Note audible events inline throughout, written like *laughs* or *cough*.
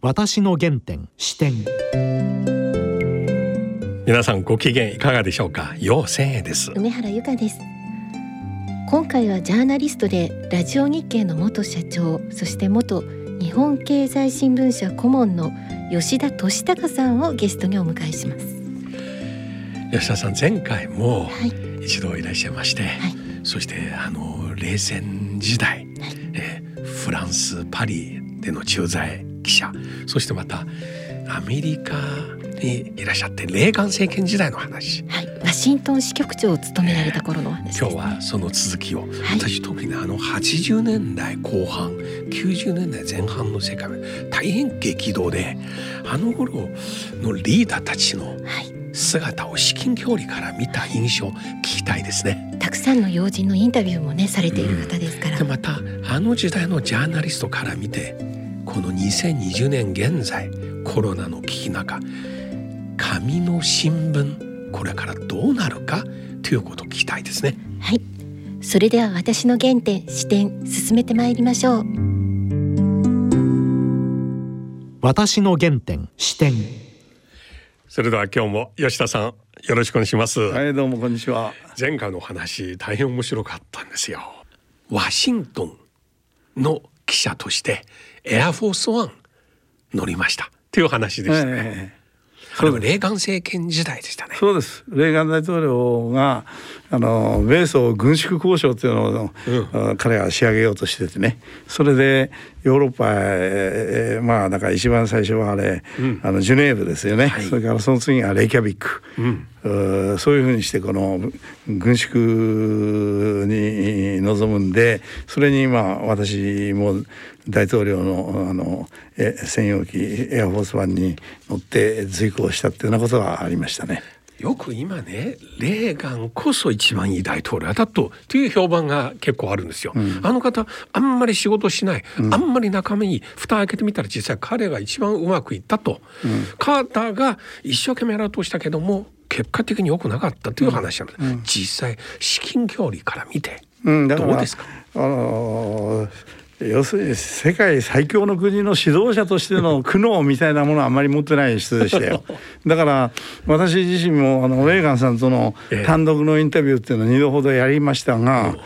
私の原点視点。皆さんご機嫌いかがでしょうか？陽千恵です。梅原由香です。今回はジャーナリストでラジオ日経の元社長そして元日本経済新聞社顧問の吉田俊孝さんをゲストにお迎えします。吉田さん前回も一度いらっしゃいまして、はい、そしてあの冷戦時代、はい、えフランスパリでの駐在記者そしてまたアメリカにいらっしゃってレーガン政権時代の話、はい、ワシントン支局長を務められた頃の話、ね、今日はその続きを、はい、私特にあの80年代後半90年代前半の世界は大変激動であの頃のリーダーたちの姿を至近距離から見た印象聞きたいですね。たくさんの要人のインタビューもねされている方ですから。うん、でまたあの時代のジャーナリストから見てこの2020年現在コロナの危機中紙の新聞これからどうなるかということを聞きたいですね。はい。それでは私の原点視点進めてまいりましょう。私の原点視点それでは今日も吉田さんよろしくお願いします。はいどうもこんにちは。前回のお話大変面白かったんですよ。ワシントンの記者としてエアフォースワン乗りましたという話でしたね、えーそれはレーガン政権時代でしたね。そうです。レーガン大統領があの米ソ軍縮交渉っていうのを、うん、彼は仕上げようとしててね。それでヨーロッパへ、えー、まあだから一番最初はあれ、うん、あのジュネーブですよね。はい、それからその次がレイキャビック。うん、そういうふうにしてこの軍縮に臨むんでそれにまあ私も大統領のあのえ専用機エアフォースワンに乗って随行したっていうようなことがありましたね。よく今ねレーガンこそ一番いい大統領だとという評判が結構あるんですよ。うん、あの方あんまり仕事しない、うん、あんまり中身に蓋開けてみたら実際彼が一番うまくいったと、うん、カーターが一生懸命やろうとしたけども結果的に良くなかったという話なんです、実際至近距離から見てどうですか、あのー要するに世界最強の国の指導者としての苦悩みたいなものはあんまり持ってない人でしたよ。*laughs* だから私自身もあのレーガンさんとの単独のインタビューっていうのを2度ほどやりましたが。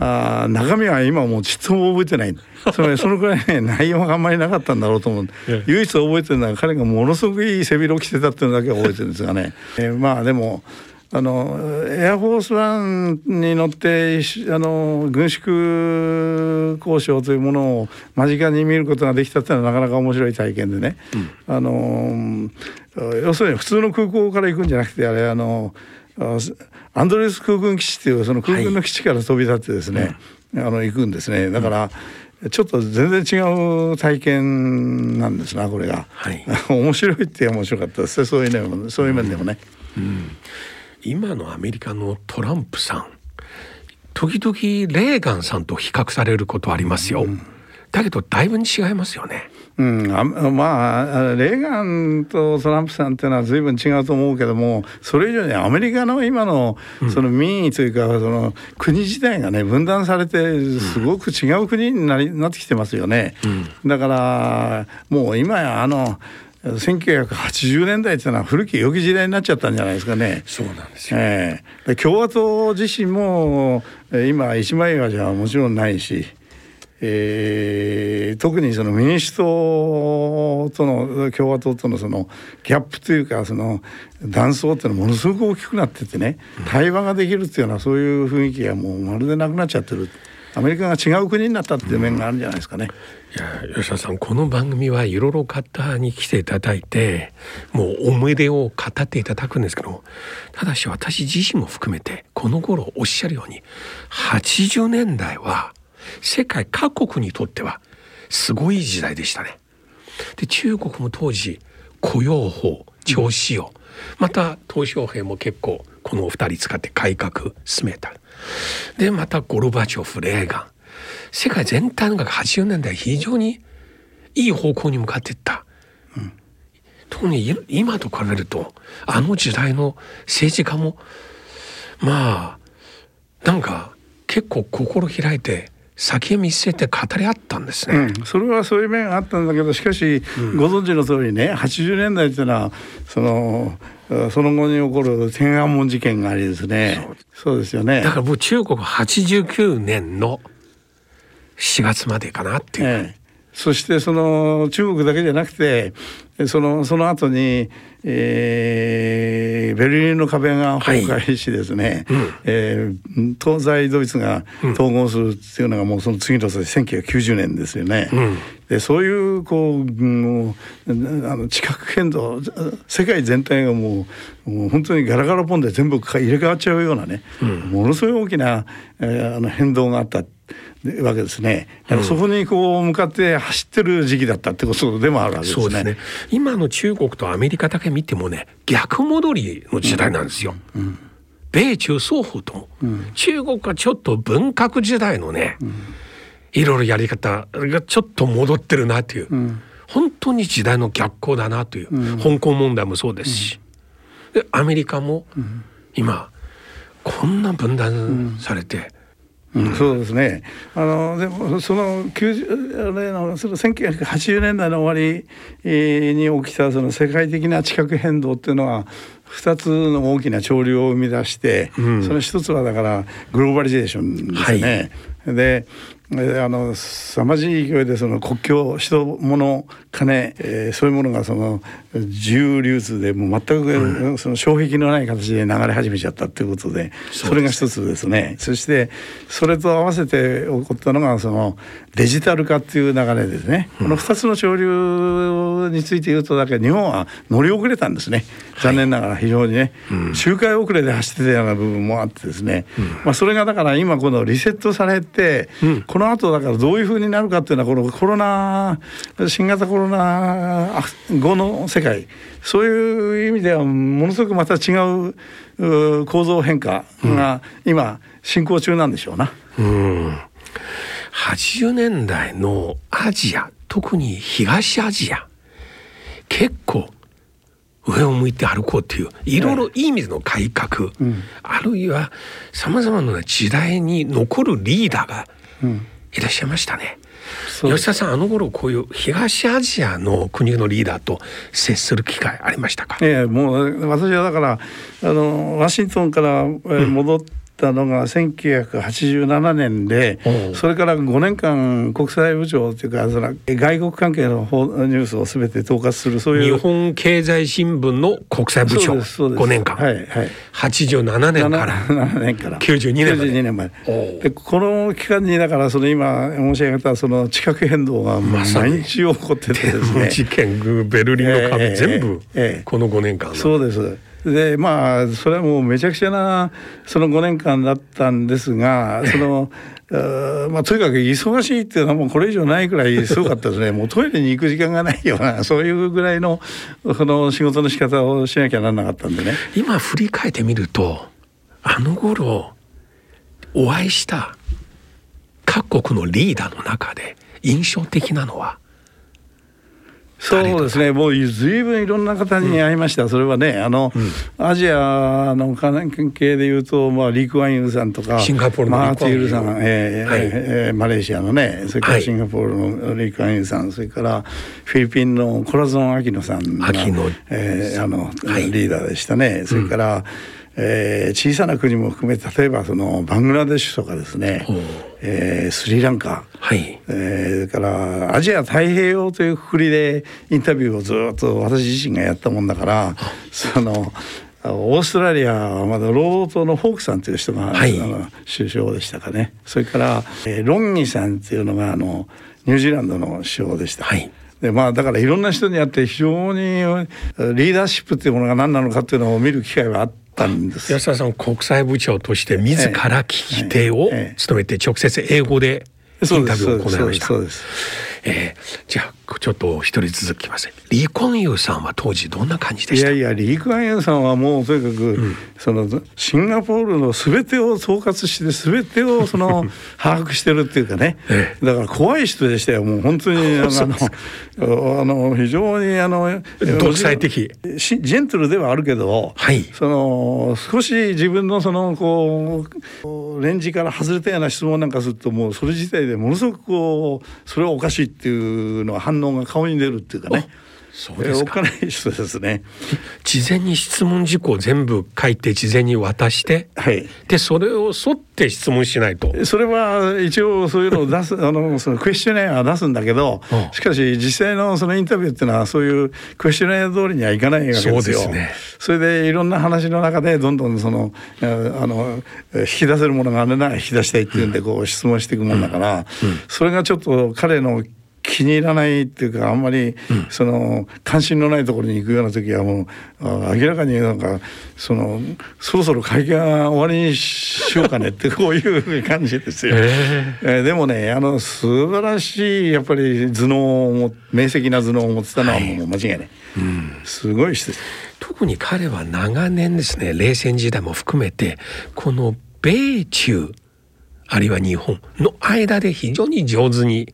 あ中身は今もうちっとも覚えてないそれ *laughs* そのくらいね内容があんまりなかったんだろうと思う唯一覚えてるのは彼がものすごくいい背広着てたっていうのだけは覚えてるんですがね、えー、まあでもあのエアフォースワンに乗ってあの軍縮交渉というものを間近に見ることができたっていうのはなかなか面白い体験でね、うん、あの要するに普通の空港から行くんじゃなくてあれあのアンドレス空軍基地っていうその空軍の基地から飛び立ってですね、はい、あの行くんですね。だから、ちょっと全然違う体験なんですなこれが、はい、*laughs* 面白いって面白かったですそういうねそういう面でもね。うん。うん今のアメリカのトランプさん時々レーガンさんと比較されることありますよ、うん、だけどだいぶ違いますよね。うん、あまあレーガンとトランプさんっていうのは随分違うと思うけどもそれ以上にアメリカの今のその民意というか、その国自体がね分断されてすごく違う国になりなってきてますよね。うん、だからもう今やあの1980年代っていうのは古き良き時代になっちゃったんじゃないですかね。そうなんですよ、えー、共和党自身も今一枚岩じゃもちろんないし、えー、特にその民主党との共和党とのそのギャップというかその断層っていうのはものすごく大きくなっててね対話ができるっていうのはそういう雰囲気がもうまるでなくなっちゃってる。アメリカが違う国になったっていう面があるんじゃないですかね。いや吉田さんこの番組はいろいろ方に来ていただいてもう思い出を語っていただくんですけどただし私自身も含めてこの頃おっしゃるように80年代は世界各国にとってはすごい時代でしたね。で中国も当時雇用法徴使用、また鄧小平も結構このお二人使って改革進めた。でまたゴルバチョフレーガン世界全体のが80年代非常にいい方向に向かっていった。うん、特に今と比べるとあの時代の政治家もまあなんか結構心開いて先を見据えて語り合ったんですね、うん、それはそういう面があったんだけどしかし、ご存知の通りね80年代っていうのはそのその後に起こる天安門事件がありですね。そう。ですよね。だからもう中国89年の4月までかなっていう、ええ。そしてその中国だけじゃなくてそのその後に、えー、ベルリンの壁が崩壊しですね、はい。うん、えー、東西ドイツが統合するっていうのがもうその次の年1990年ですよね。うん、でそういうこう、もうあの地殻変動世界全体がもうもう本当にガラガラポンで全部入れ替わっちゃうようなね、うん、ものすごい大きな、えー、あの変動があった。わけですね。だからそこにこう向かって走ってる時期だったってことでもあるわけですね。すね。今の中国とアメリカだけ見てもね逆戻りの時代なんですよ。うんうん、米中双方とも、うん、中国はちょっと文革時代のね、いろいろやり方がちょっと戻ってるなっていう、本当に時代の逆行だなという、香港問題もそうですし、でアメリカも今こんな分断されて。うん、そうですね。あのでもその90あれのその1980年代の終わりに起きたその世界的な地殻変動っていうのは2つの大きな潮流を生み出して、うん、その一つはだからグローバリゼーションですね。はい、であの凄まじい勢いでその国境人物金、えー、そういうものがその自由流通でもう全くその障壁のない形で流れ始めちゃったっていうことで、それが一つですね。そしてそれと合わせて起こったのがそのデジタル化っていう流れですね、この2つの潮流について言うとだけ日本は乗り遅れたんですね残念ながら非常にね、周回遅れで走ってたような部分もあってですね、まあ、それがだから今このリセットされて、この後だからどういうふうになるかっていうのはこのコロナ新型コロナ後の世界。そういう意味ではものすごくまた違う構造変化が今進行中なんでしょうな。うん。80年代のアジア特に東アジア結構上を向いて歩こうっていういろいろいい意味での改革、うん、あるいはさまざまな時代に残るリーダーがいらっしゃいましたね。吉田さんあの頃こういう東アジアの国のリーダーと接する機会ありましたか、ええ、もう私はだからあのワシントンから戻って、うんったのが1987年でそれから5年間国際部長というかその外国関係のニュースを全て統括するそういう。日本経済新聞の国際部長。5年間、はいはい、87年から。7年から。92年まで ,92 年まで。でこの期間にだからその今申し上げたその地殻変動が毎日起こっててですね。事件ベルリンの壁、全部この5年間そうですでまあそれはもうめちゃくちゃなその5年間だったんですが *laughs* そのまあ、とにかく忙しいっていうのはもうこれ以上ないくらいすごかったですね *laughs* もうトイレに行く時間がないようなそういうぐらいのその仕事の仕方をしなきゃならなかったんでね。今振り返ってみるとあの頃お会いした各国のリーダーの中で印象的なのはそうですね。もう随分いろんな方に会いました、うん、それはねあの、うん、アジアの関係でいうと、まあ、リーク・ワンユーさんとかシンガポールのマー。ティールさん、えーはい、えー、マレーシアのねそれからシンガポールのリーク・ワンユーさん、それからフィリピンのコラゾン・アキノさんが、えー、あの、はい、リーダーでしたね。それから、うんえー、小さな国も含め例えばそのバングラデシュとかですね、えー、スリランカ、はい。えー、からアジア太平洋というくくりでインタビューをずっと私自身がやったもんだからそのオーストラリアはまだ労働党のフォークさんという人が、はい、あの首相でしたかね。それから、えー、ロンギさんっていうのがあのニュージーランドの首相でした。はい。でまあだからいろんな人に会って非常にリーダーシップっていうものが何なのかっていうのを見る機会はあったんです。安田さん国際部長として自ら聞き手を務めて直接英語でインタビューを行いました。えー、じゃあちょっと一人続きませんリー・コンユーさんは当時どんな感じでした？いやいやリー・クアンユーさんはもうとにかく、うん、そのシンガポールの全てを統括して全てをその *laughs* 把握してるっていうかね、ええ、だから怖い人でしたよもう本当に *laughs* あのあの非常にあの独裁的？ジェントルではあるけど、はい、その少し自分のそのこうレンジから外れたような質問なんかするともうそれ自体でものすごくこうそれはおかしいっていうのは反応が顔に出るっていうかね。そうですか。おっかない人ですね。*laughs* 事前に質問事項全部書いて事前に渡して、はい、でそれを沿って質問しないと。それは一応そういうのを出す *laughs* あのそのクエスチョネアは出すんだけど、しかし実際のそのインタビューっていうのはそういうクエスチョネア通りにはいかないわけですよ。そうですね。それでいろんな話の中でどんどんそのあの引き出せるものがあるなら引き出したいっていうんでこう質問していくもんだから、うんうん、それがちょっと彼の気に入らないっていうかあんまりその関心のないところに行くような時はもう明らかになんかそのそろそろ会見は終わりにしようかね *laughs* ってこういう感じですよ。えー、でもねあの素晴らしいやっぱり頭脳を明晰な頭脳を持ってたのはもう間違いない。はいうん、すごい人です。特に彼は長年ですね冷戦時代も含めてこの米中あるいは日本の間で非常に上手に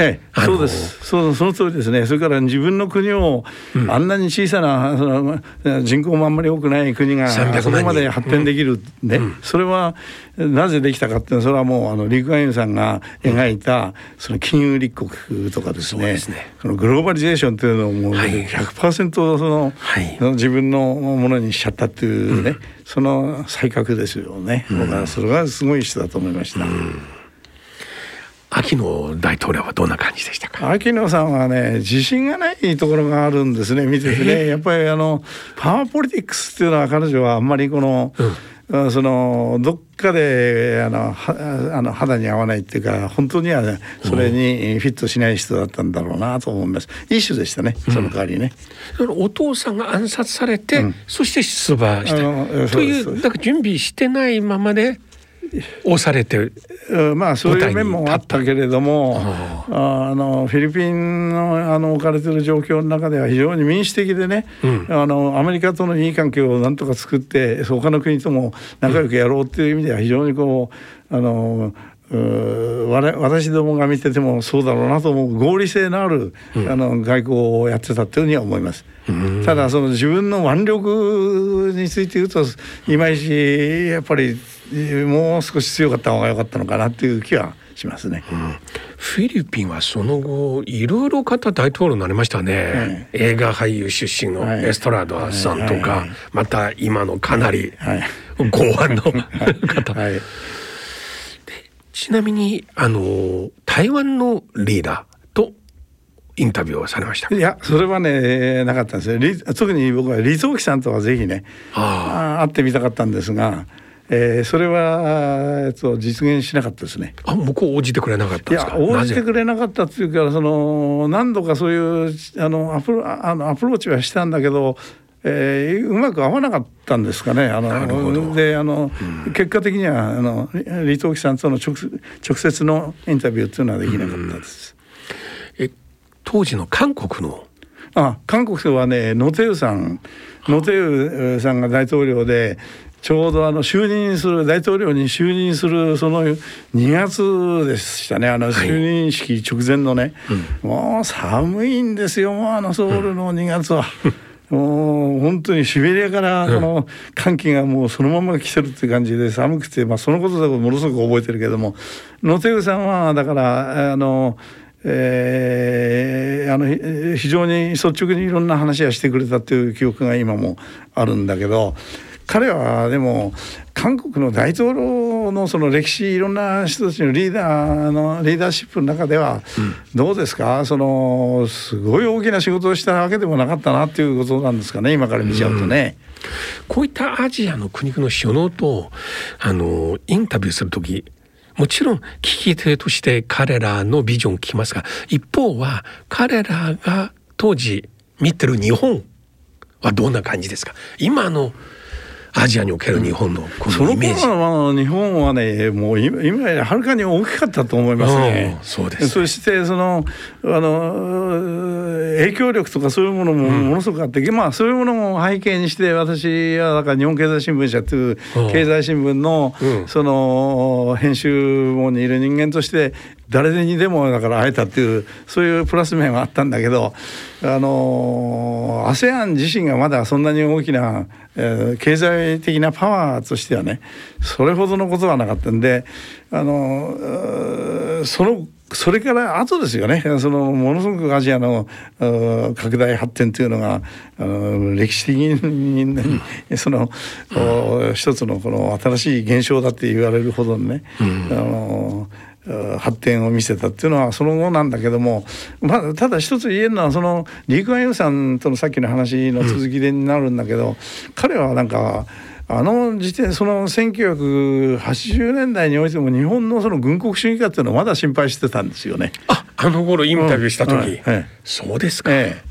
ええ、そうです。そうその通りですね。それから自分の国を、あんなに小さなその人口もあんまり多くない国がそこまで発展できる、ね、うん、それはなぜできたかっていうのはそれはもうあのリク・アインさんが描いたその金融立国とかですね。そね。そのグローバリゼーションというのをもう100%その、はい、自分のものにしちゃったっていうね、うん、その才覚ですよね、うん、僕はそれはすごい人だと思いました。うん秋野大統領はどんな感じでしたか？秋野さんはね自信がないところがあるんですね見ててね、やっぱりあのパワーポリティクスっていうのは彼女はあんまりこの、うん、そのどっかであのはあの肌に合わないっていうか本当には、ね、それにフィットしない人だったんだろうなと思います。いい人でしたねその代わりね、うん、お父さんが暗殺されて、うん、そして出馬した。というだから準備してないままで押されてまあそういう面もあったけれどもあのフィリピンのあの置かれてる状況の中では非常に民主的でね、うん、あのアメリカとのいい関係をなんとか作って他の国とも仲良くやろうっていう意味では非常にこうあの私どもが見ててもそうだろうなと思う合理性のある、うん、あの外交をやってたというふうには思います。ただその自分の腕力について言うといまいちやっぱりもう少し強かった方が良かったのかなっていう気はしますね、うん、フィリピンはその後いろいろ方大統領になりましたね、はい、映画俳優出身のエストラードさんとか、はい、また今のかなり剛腕の方、ちなみにあの台湾のリーダーとインタビューをされました？いやそれはねなかったんですよ特に僕は李宗樹さんとはぜひね会ってみたかったんですがえー、それは、えっと、実現しなかったですね。あ、向こう応じてくれなかったいや、応じてくれなかったっていうか、その、何度かそういう、あの、アプロ、あの、アプローチはしたんだけど。えー、うまく合わなかったんですかね。あのであの、うん、結果的にはあの李登輝さんとの直直接のインタビューっていうのはできなかったです。うん、え当時の韓国の？あ韓国はねノテウさんノテウさんが大統領でちょうどあの就任する大統領に就任するその2月でしたね。あの就任式直前のね、はいうん、もう寒いんですよ。あのソウルの2月は。*laughs* もう本当にシベリアからこの寒気がもうそのまま来てるって感じで寒くて、まあ、そのことだとものすごく覚えてるけども。野手さんはだからあの。えー、あの非常に率直にいろんな話はしてくれたっていう記憶が今もあるんだけど彼はでも韓国の大統領のその歴史いろんな人たちのリーダーのリーダーシップの中ではどうですか、うん、そのすごい大きな仕事をしたわけでもなかったなっていうことなんですかね今から見ちゃうとね。うん、こういったアジアの国々の首脳とあのインタビューする時もちろん聞き手として彼らのビジョンを聞きますが一方は彼らが当時見てる日本はどんな感じですか？今のアジアにおける日本のこそののイメージ。頃の日本はねもう今今よりはるかに大きかったと思いますね。うんそうですそしてそのあの影響力とかそういうものもものすごくあって、まあそういうものを背景にして私はだから日本経済新聞社といううん経済新聞のうんその編集網にいる人間として誰にでもだから会えたっていうそういうプラス面はあったんだけどあの ASEAN 自身がまだそんなに大きな、えー経済的なパワーとしてはねそれほどのことはなかったんであのそのそれから後ですよね。そのものすごくアジアの拡大発展というのが歴史的に、その、お一つのこの新しい現象だって言われるほどのね、あの uh, 発展を見せたっていうのはその後なんだけども、まあ、ただ一つ言えるのはそのリー・クアン・ユーさんとのさっきの話の続きでになるんだけど、彼はなんかあの時点その1980年代においても日本のその軍国主義化っていうのをまだ心配してたんですよね。あ、あの頃インタビューした時、うんはいはいそうですか。え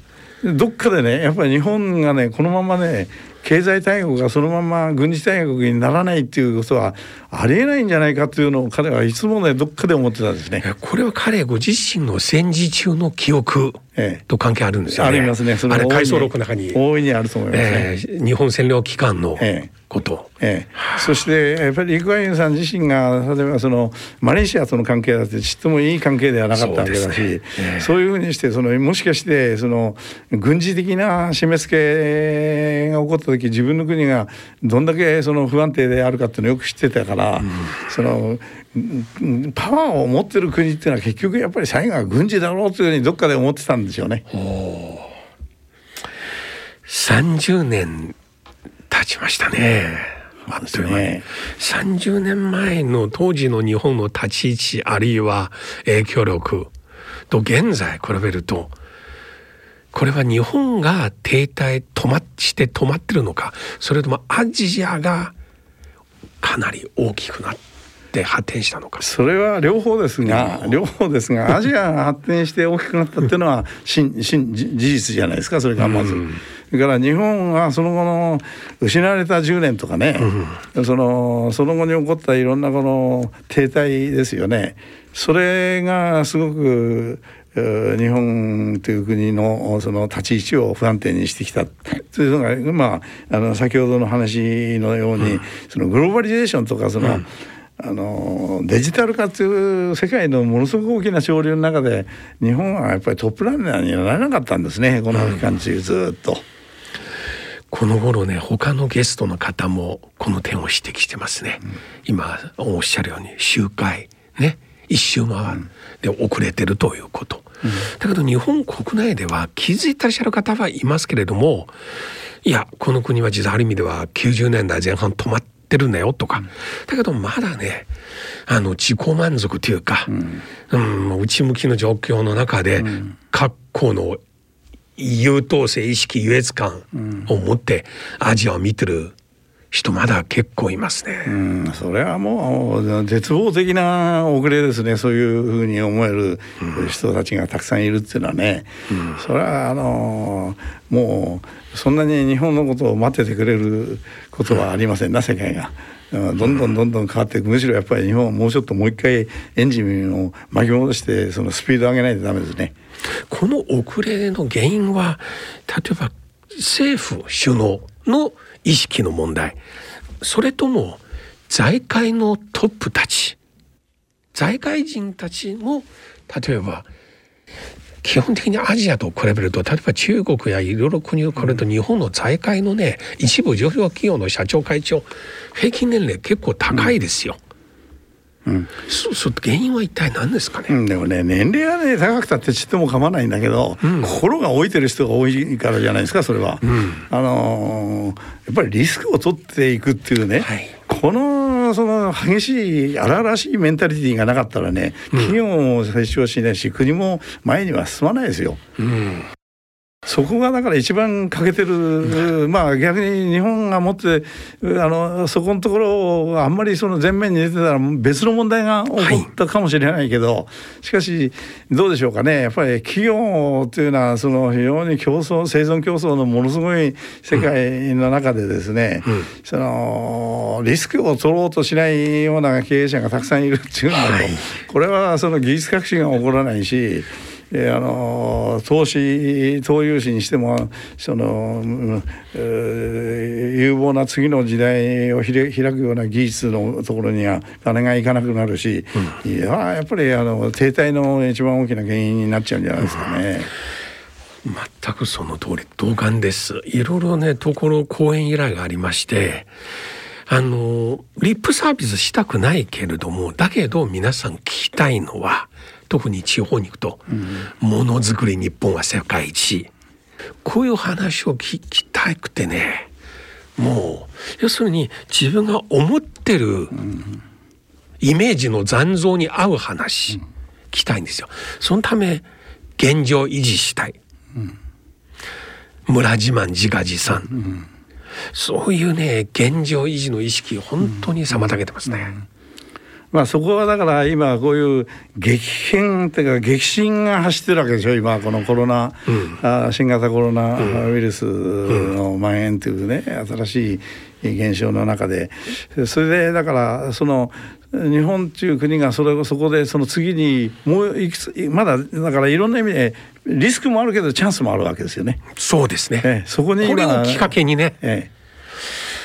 え、どっかでねやっぱり日本がねこのままね経済大国がそのまま軍事大国にならないっていうことはありえないんじゃないかというのを彼はいつもねどっかで思ってたんですね。これは彼ご自身の戦時中の記憶と関係あるんですよね。ありますね。そのあれ回想録の中に、大いにあると思いますね。えー日本占領期間のええこと。ええ、そしてやっぱりリクワインさん自身が例えばそのマレーシアとの関係だってちっともいい関係ではなかったわけだしそうねええそういうふうにしてそのもしかしてその軍事的な締め付けが起こった時自分の国がどんだけその不安定であるかっていうのをよく知ってたから、そのうんパワーを持ってる国っていうのは結局やっぱり最後は軍事だろうというふうにどっかで思ってたんでしょうね。30年経ちましたね。あっという間にね30年前の当時の日本の立ち位置あるいは影響力と現在比べるとこれは日本が停滞止まして止まってるのかそれともアジアがかなり大きくなって発展したのか。それは両方ですが両方ですが *laughs* アジアが発展して大きくなったっていうのは真真事実じゃないですかそれがまず。それから日本はその後の失われた10年とかね、そのその後に起こったいろんなこの停滞ですよね。それがすごくえー日本という国のその立ち位置を不安定にしてきた。というのが、まあ、あの先ほどの話のように、そのグローバリゼーションとかその、あのデジタル化という世界のものすごく大きな潮流の中で日本はやっぱりトップランナーにはなれなかったんですね。この期間中ずっと。この頃ね他のゲストの方もこの点を指摘してますね、今おっしゃるように周回ね一周回る。で遅れてるということ、だけど日本国内では気づいてらっしゃる方はいますけれどもいやこの国は実はある意味では90年代前半止まってるんだよとか、だけどまだねあの自己満足というか、うん。内向きの状況の中で、各校の優等生意識優越感を持ってアジアを見てる人まだ結構いますね。うん、それはもう絶望的な遅れですねそういうふうに思える人たちがたくさんいるっていうのはね、それはあのもうそんなに日本のことを待っててくれることはありませんな世界が。うんどんどんどんどん変わっていくむしろやっぱり日本はもうちょっともう一回エンジンを巻き戻してそのスピードを上げないとダメですね。この遅れの原因は例えば政府首脳の意識の問題それとも財界のトップたち財界人たちも例えば基本的にアジアと比べると例えば中国やいろいろ国を比べると日本の財界のね一部上場企業の社長会長平均年齢結構高いですよ。そそ原因は一体何ですかね、うん、でもね年齢はね高くたってちっとも構わないんだけど、心が老いてる人が多いからじゃないですかそれは、あのーやっぱりリスクを取っていくっていうね、はい。このその激しい荒々しいメンタリティーがなかったらね企業も成長しないし国も前には進まないですよ。そこがだから一番欠けてる、*laughs* まあ逆に日本が持ってあのそこのところあんまりその前面に出てたら別の問題が起こったかもしれないけど、はい、しかしどうでしょうかね。やっぱり企業というのはその非常に競争生存競争のものすごい世界の中でですね、うん。うん、そのリスクを取ろうとしないような経営者がたくさんいるっていうのは、はい、これはその技術革新が起こらないしえー、あの投資投融資にしてもその、えー、有望な次の時代を開くような技術のところには金がいかなくなるし、うん、いややっぱりあの停滞の一番大きな原因になっちゃうんじゃないですかね。うん、全くその通り同感です。いろいろねところ講演依頼がありまして。あのリップサービスしたくないけれどもだけど皆さん聞きたいのは特に地方に行くと、ものづくり日本は世界一。こういう話を聞きたくてねもう要するに自分が思ってるイメージの残像に合う話、聞きたいんですよ。そのため現状維持したい、村自慢自画自賛、そういうね現状維持の意識本当に妨げてますね。まあそこはだから今こういう激変っていうか激震が走ってるわけでしょ今このコロナ、うん、あ新型コロナウイルスの蔓延というね新しい現象の中でそれでだからその日本っていう国がそれそこでその次にもういくつまだだからいろんな意味でリスクもあるけどチャンスもあるわけですよね。そうですね。ええ、そこにこれをきっかけにね。ええ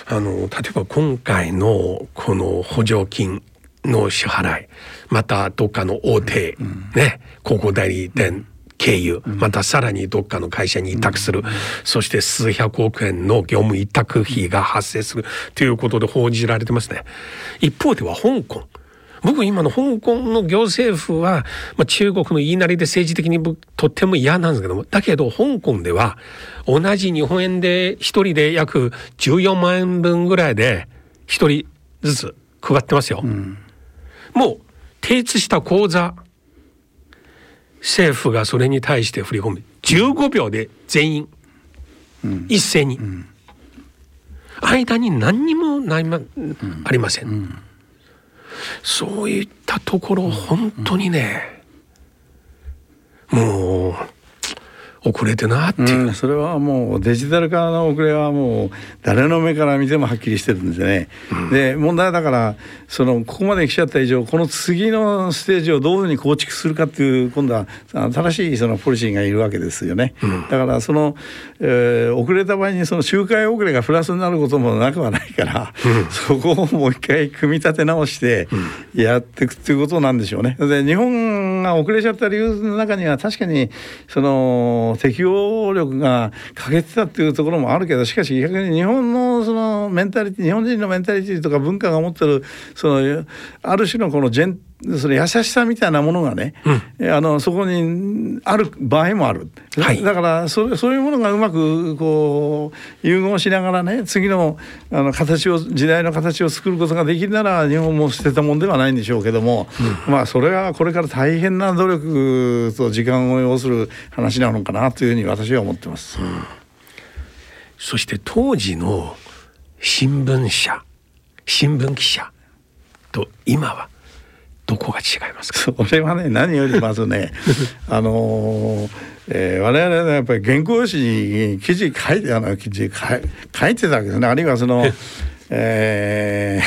あの例えば今回のこの補助金の支払いまたどっかの大手、ね広告代理店経由またさらにどっかの会社に委託する、そして数百億円の業務委託費が発生する。ということで報じられてますね。一方では香港。僕今の香港の行政府は、まあ、中国の言いなりで政治的にとっても嫌なんですけどもだけど香港では同じ日本円で1人で約14万円分ぐらいで1人ずつ配ってますよ。うんもう提出した口座政府がそれに対して振り込む。15秒で全員、一斉に、間に何にもないま、ありません、そういったところ本当にね、もう遅れてなっていう、うん、それはもうデジタル化の遅れはもう誰の目から見てもはっきりしてるんですね。うん、で問題はだからそのここまで来ちゃった以上この次のステージをどういうふうに構築するかっていう今度は新しいそのポリシーがいるわけですよね。うん、だからその、えー、遅れた場合にその周回遅れがプラスになることもなくはないから、そこをもう一回組み立て直してやっていくっていうことなんでしょうね。で日本が遅れちゃった理由の中には確かにその適応力が欠けてたっていうところもあるけどしかし逆に日本のそのメンタリティ日本人のメンタリティとか文化が持ってるそのある種のこのジェンその優しさみたいなものがね、うん、あのそこにある場合もある、はい、だからそそういうものがうまくこう融合しながらね次のあの形を時代の形を作ることができるなら日本も捨てたもんではないんでしょうけども、うん、まあそれはこれから大変な努力と時間を要する話なのかなというふうに私は思ってます。うん、そして当時の新聞社新聞記者と今はどこが違いますか？それはね何よりまずね *laughs* あのー、えー、我々はやっぱり原稿紙に記事書いてあの記事書いてたわけですね。あるいはその、*laughs* え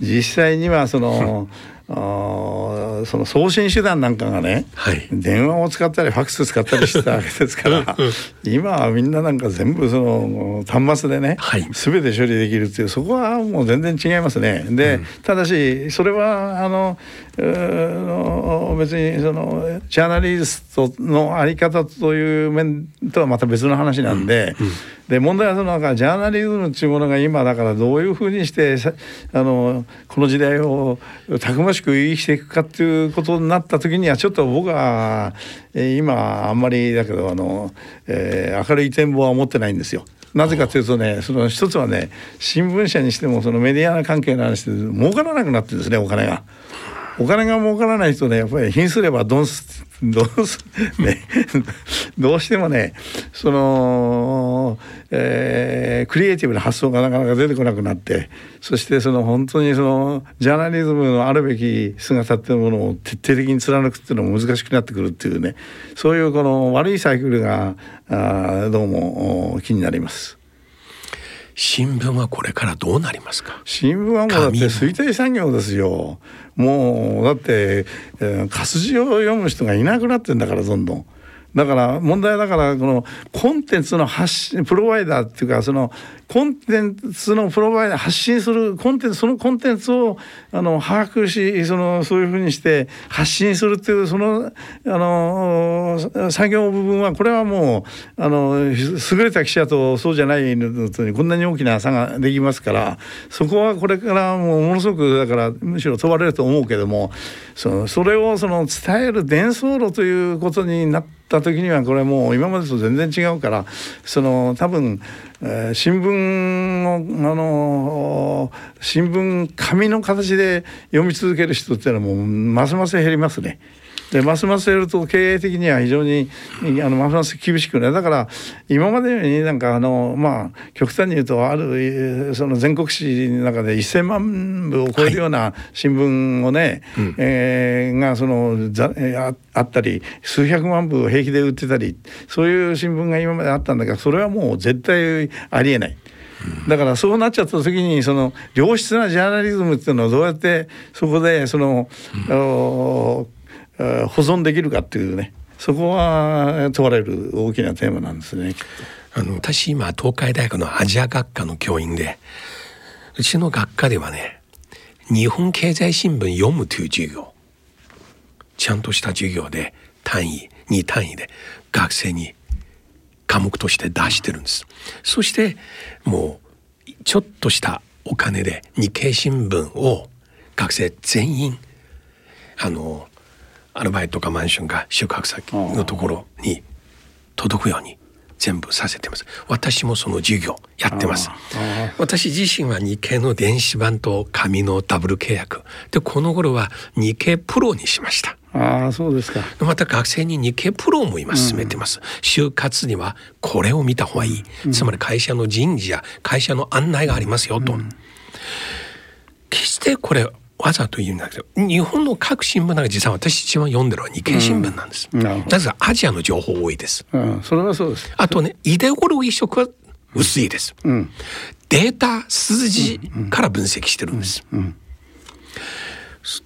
ー、実際にはその *laughs* あその送信手段なんかがね、はい、電話を使ったりファックス使ったりしてたわけですから今はみんななんか全部その端末でね、はい、全て処理できるっていうそこはもう全然違いますね。で、うん、ただしそれはあの別にそのジャーナリストの在り方という面とはまた別の話なんで。うんうんで問題はそのなんジャーナリズムっていうものが今だからどういうふうにしてあのこの時代をたくましく生きていくかっていうことになった時にはちょっと僕は、今あんまりだけどあの、えー、明るい展望は持ってないんですよ。なぜかというとねその一つはね新聞社にしてもそのメディア関係の話で儲からなくなってるんですねお金が。お金が儲からない人ねやっぱり貧すればドンスどうす *laughs* ね *laughs* どうしてもねその、えー、クリエイティブな発想がなかなか出てこなくなってそしてその本当にそのジャーナリズムのあるべき姿っていうものを徹底的に貫くっていうのも難しくなってくるっていうねそういうこの悪いサイクルがあどうも気になります。新聞はこれからどうなりますか？新聞はもうだって衰退産業ですよ。もうだって、えー、活字を読む人がいなくなってんだからどんどん。だから問題だからこのコンテンツの発信プロバイダーっていうかそのコンテンツのプロバイダー発信するコンテンツそのコンテンツをあの把握しそのそういうふうにして発信するっていうそのあの作業部分はこれはもうあの優れた記者とそうじゃないのとにこんなに大きな差ができますからそこはこれからもうものすごくだからむしろ問われると思うけどもそのそれをその伝える伝送路ということになってた時にはこれもう今までと全然違うからその多分、えー、新聞をあの新聞紙の形で読み続ける人っていうのはもうますます減りますね。でますますやると経営的には非常にあのますます厳しくねだから今までよりなんかあのまあ極端に言うとあるその全国紙の中で1,000万部を超えるような新聞をね、はいえー、がそのざああったり数百万部を平気で売ってたりそういう新聞が今まであったんだけどそれはもう絶対ありえない。だからそうなっちゃった時にその良質なジャーナリズムっていうのはどうやってそこでその、うん保存できるかっていうねそこは問われる大きなテーマなんですね。あの私今東海大学のアジア学科の教員でうちの学科ではね日本経済新聞読むという授業ちゃんとした授業で単位2単位で学生に科目として出してるんです。そしてもうちょっとしたお金で日経新聞を学生全員あのアルバイトかマンションか宿泊先のところに届くように全部させてます。私もその授業やってます。私自身は日経の電子版と紙のダブル契約。でこの頃は日経プロにしました。ああそうですか。また学生に日経プロも今進めてます、うん、就活にはこれを見た方がいい、うん、つまり会社の人事や会社の案内がありますよと、うん、決してこれわざと言うんだけど日本の各新聞なんか実は私一番読んでるのは日経新聞なんです。うん、なぜかアジアの情報多いです。うん、それはそうです。あとねイデオロギー色は薄いです。うん、データ数字から分析してるんです。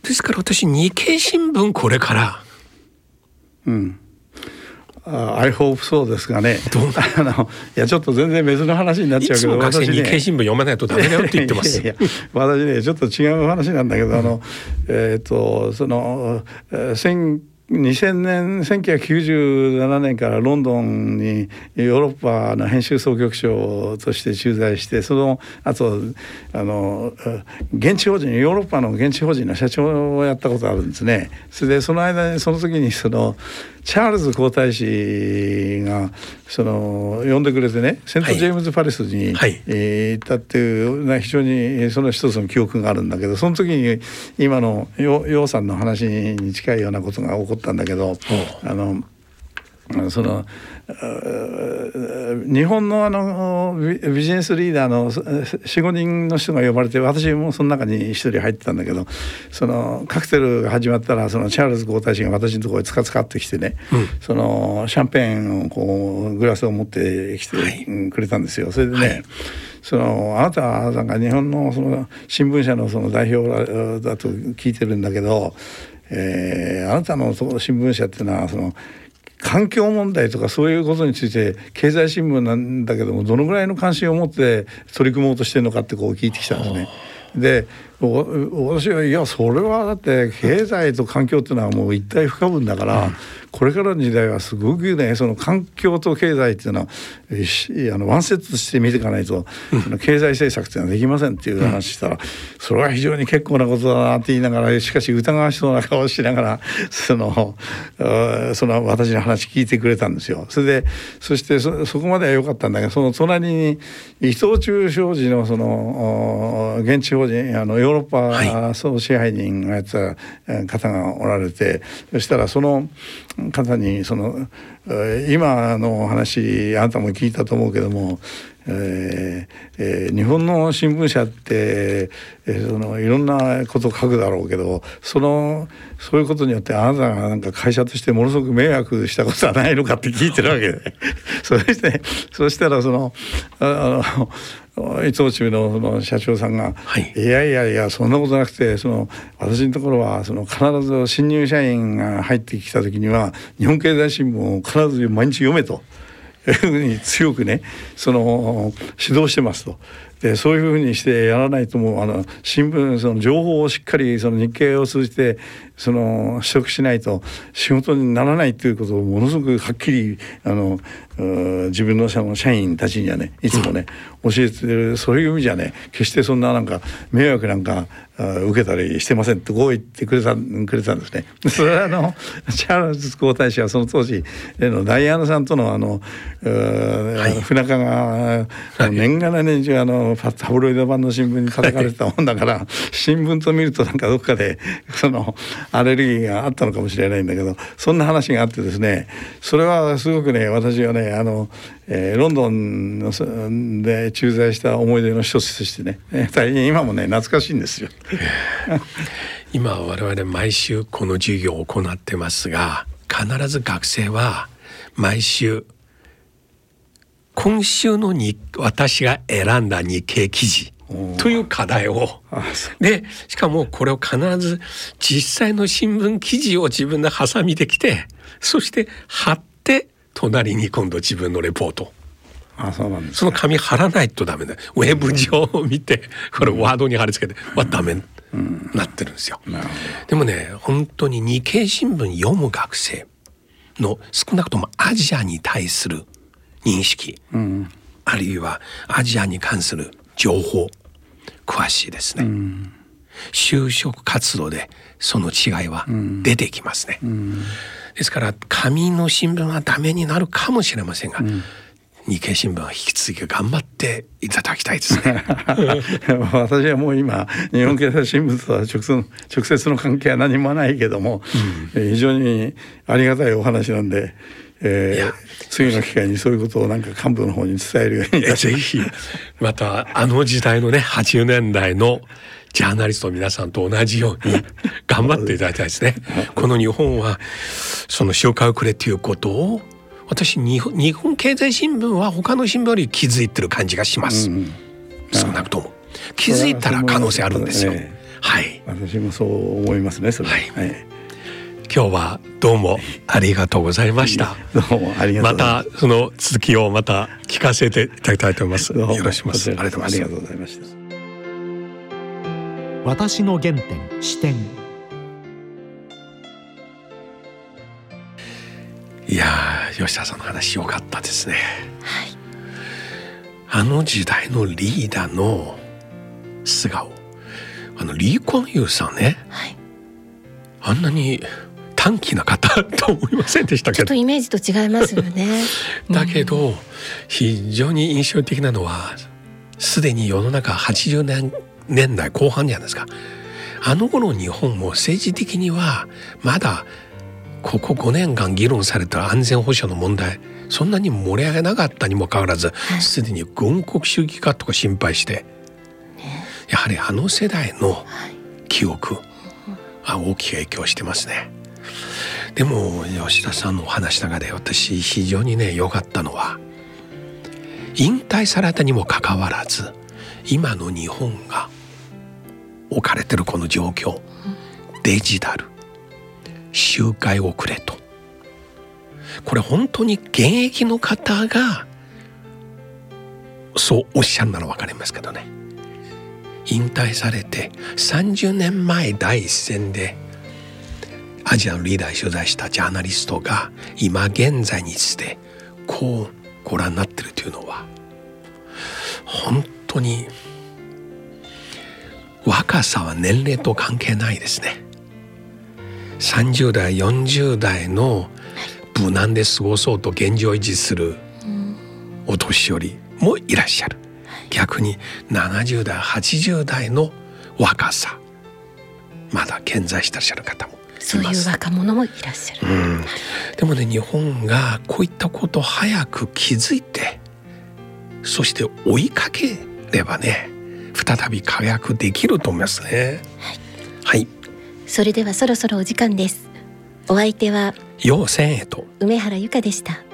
ですから私日経新聞これから、うん、I hope そうですがね。あのいやちょっと全然別の話になっちゃうけど、私ね日経新聞読まないとダメだよって言ってます。いや私ねちょっと違う話なんだけど、あのえっ、ー、とその千2000年1997年からロンドンにヨーロッパの編集総局長として駐在してそのあとあの現地法人ヨーロッパの現地法人の社長をやったことあるんですね。それでその間にその時にそのチャールズ皇太子がその呼んでくれてねセント・ジェームズ・パレスに、はい、えー、行ったっていう非常にその一つの記憶があるんだけどその時に今の楊さんの話に近いようなことが起こったんだけどあのその日本のあのビジネスリーダーの45人の人が呼ばれて私もその中に一人入ってたんだけどそのカクテルが始まったらそのチャールズ皇太子が私のところにつかつかってきてね、うん、そのシャンペーンをこうグラスを持ってきてくれたんですよ。それでね、はい。そのあなたはなんか日本のその新聞社のその代表だと聞いてるんだけど、えー、あなたのその新聞社っていうのはその環境問題とかそういうことについて経済新聞なんだけどもどのぐらいの関心を持って取り組もうとしてるのかってこう聞いてきたんですね。で私はいやそれはだって経済と環境っていうのはもう一体不可分だから、これからの時代はすごくねその環境と経済っていうのはあのワンセットして見ていかないと、うん、経済政策っていうのはできませんっていう話したら、うん、それは非常に結構なことだなって言いながらしかし疑わしそうな顔をしながらそのその私の話聞いてくれたんですよ。それでそしてそこまでは良かったんだけどその隣に伊藤忠商事のその現地法人あのヨーロッパ総支配人がやってた方がおられて、はい、そしたらその方にその今の話あなたも聞いたと思うけどもえーえー、日本の新聞社って、えー、そのいろんなことを書くだろうけどそのそういうことによってあなたがなんか会社としてものすごく迷惑したことはないのかって聞いてるわけで。そしてそしたらそのあの伊藤忠のその社長さんが、はい、いやいやいやそんなことなくてその私のところはその必ず新入社員が入ってきた時には日本経済新聞を必ず毎日読めと。いうふうに強くねその指導してますと。でそういうふうにしてやらないともうあの新聞その情報をしっかりその日経を通じてその取得しないと仕事にならないということをものすごくはっきりあの自分の社員たちにはねいつもね、教えてるそういう意味じゃね決してそんななんか迷惑なんか受けたりしてませんってこう言ってくれたくれたんですね。*laughs* それはあのチャールズ皇太子はその当時のダイアナさんとのあの、はい、不仲が年がら年中あのタブロイド版の新聞に叩かれてたもんだから、はい、新聞と見るとなんかどっかでそのアレルギーがあったのかもしれないんだけどそんな話があってですねそれはすごくね私はねあの、えー、ロンドンで駐在した思い出の一つとしてね大変今もね懐かしいんですよ。*laughs* 今我々毎週この授業を行ってますが必ず学生は毎週今週のに私が選んだ日経記事という課題を。でしかもこれを必ず実際の新聞記事を自分でハサミできてそして貼って隣に今度自分のレポート。あそうなんです、その紙貼らないとダメだ。ウェブ上を見てこれワードに貼り付けてはダメ、うん、なってるんですよ。でもね本当に日経新聞読む学生の少なくともアジアに対する認識、うん、あるいはアジアに関する情報詳しいですね、うん、就職活動でその違いは出てきますね、うん、ですから紙の新聞はダメになるかもしれませんが、日経新聞は引き続き頑張っていただきたいですね。*laughs* 私はもう今日本経済新聞とは直接直接の関係は何もないけども、うん、非常にありがたいお話なんで、えー、次の機会にそういうことをなんか幹部の方に伝えるようにぜひまたあの時代のね80年代のジャーナリスト皆さんと同じように *laughs* 頑張っていただきたいですね。この日本はその周回遅れということを私日本日本経済新聞は他の新聞より気づいてる感じがします、うん、少なくとも気づいたら可能性あるんですよ、ね、はい私もそう思いますねそれは、はい、はい、今日はどうもありがとうございました。*laughs* どうもありがとうまたその続きをまた聞かせていただきたいと思います。よろしくお願いします。ありがとうございました。私の原点視点。いや吉田さんの話良かったですね。はい。あの時代のリーダーの素顔、あのリー・コンユーさんね。はい。あんなに短気な方と思いませんでしたけどちょっとイメージと違いますよね *laughs* だけど、非常に印象的なのはすでに世の中80年年代後半じゃないですかあの頃日本も政治的にはまだここ5年間議論された安全保障の問題そんなに盛り上げなかったにもかかわらずすで、に軍国主義かとか心配して、ね、やはりあの世代の記憶、はい、大きく影響してますね。でも吉田さんのお話の中で私非常にね良かったのは引退されたにもかかわらず今の日本が置かれてるこの状況デジタル周回遅れとこれ本当に現役の方がそうおっしゃるなら分かりますけどね引退されて30年前第一線でアジアのリーダー取材したジャーナリストが今現在についてこうご覧になってるというのは本当に若さは年齢と関係ないですね。30代40代の無難で過ごそうと現状維持するお年寄りもいらっしゃる。逆に70代80代の若さまだ健在してらっしゃる方もそういう若者もいらっしゃる、うん、でもね日本がこういったことを早く気づいてそして追いかければね再び輝くできると思いますね。はい、はい、それではそろそろお時間です。お相手は陽千へと梅原由香でした。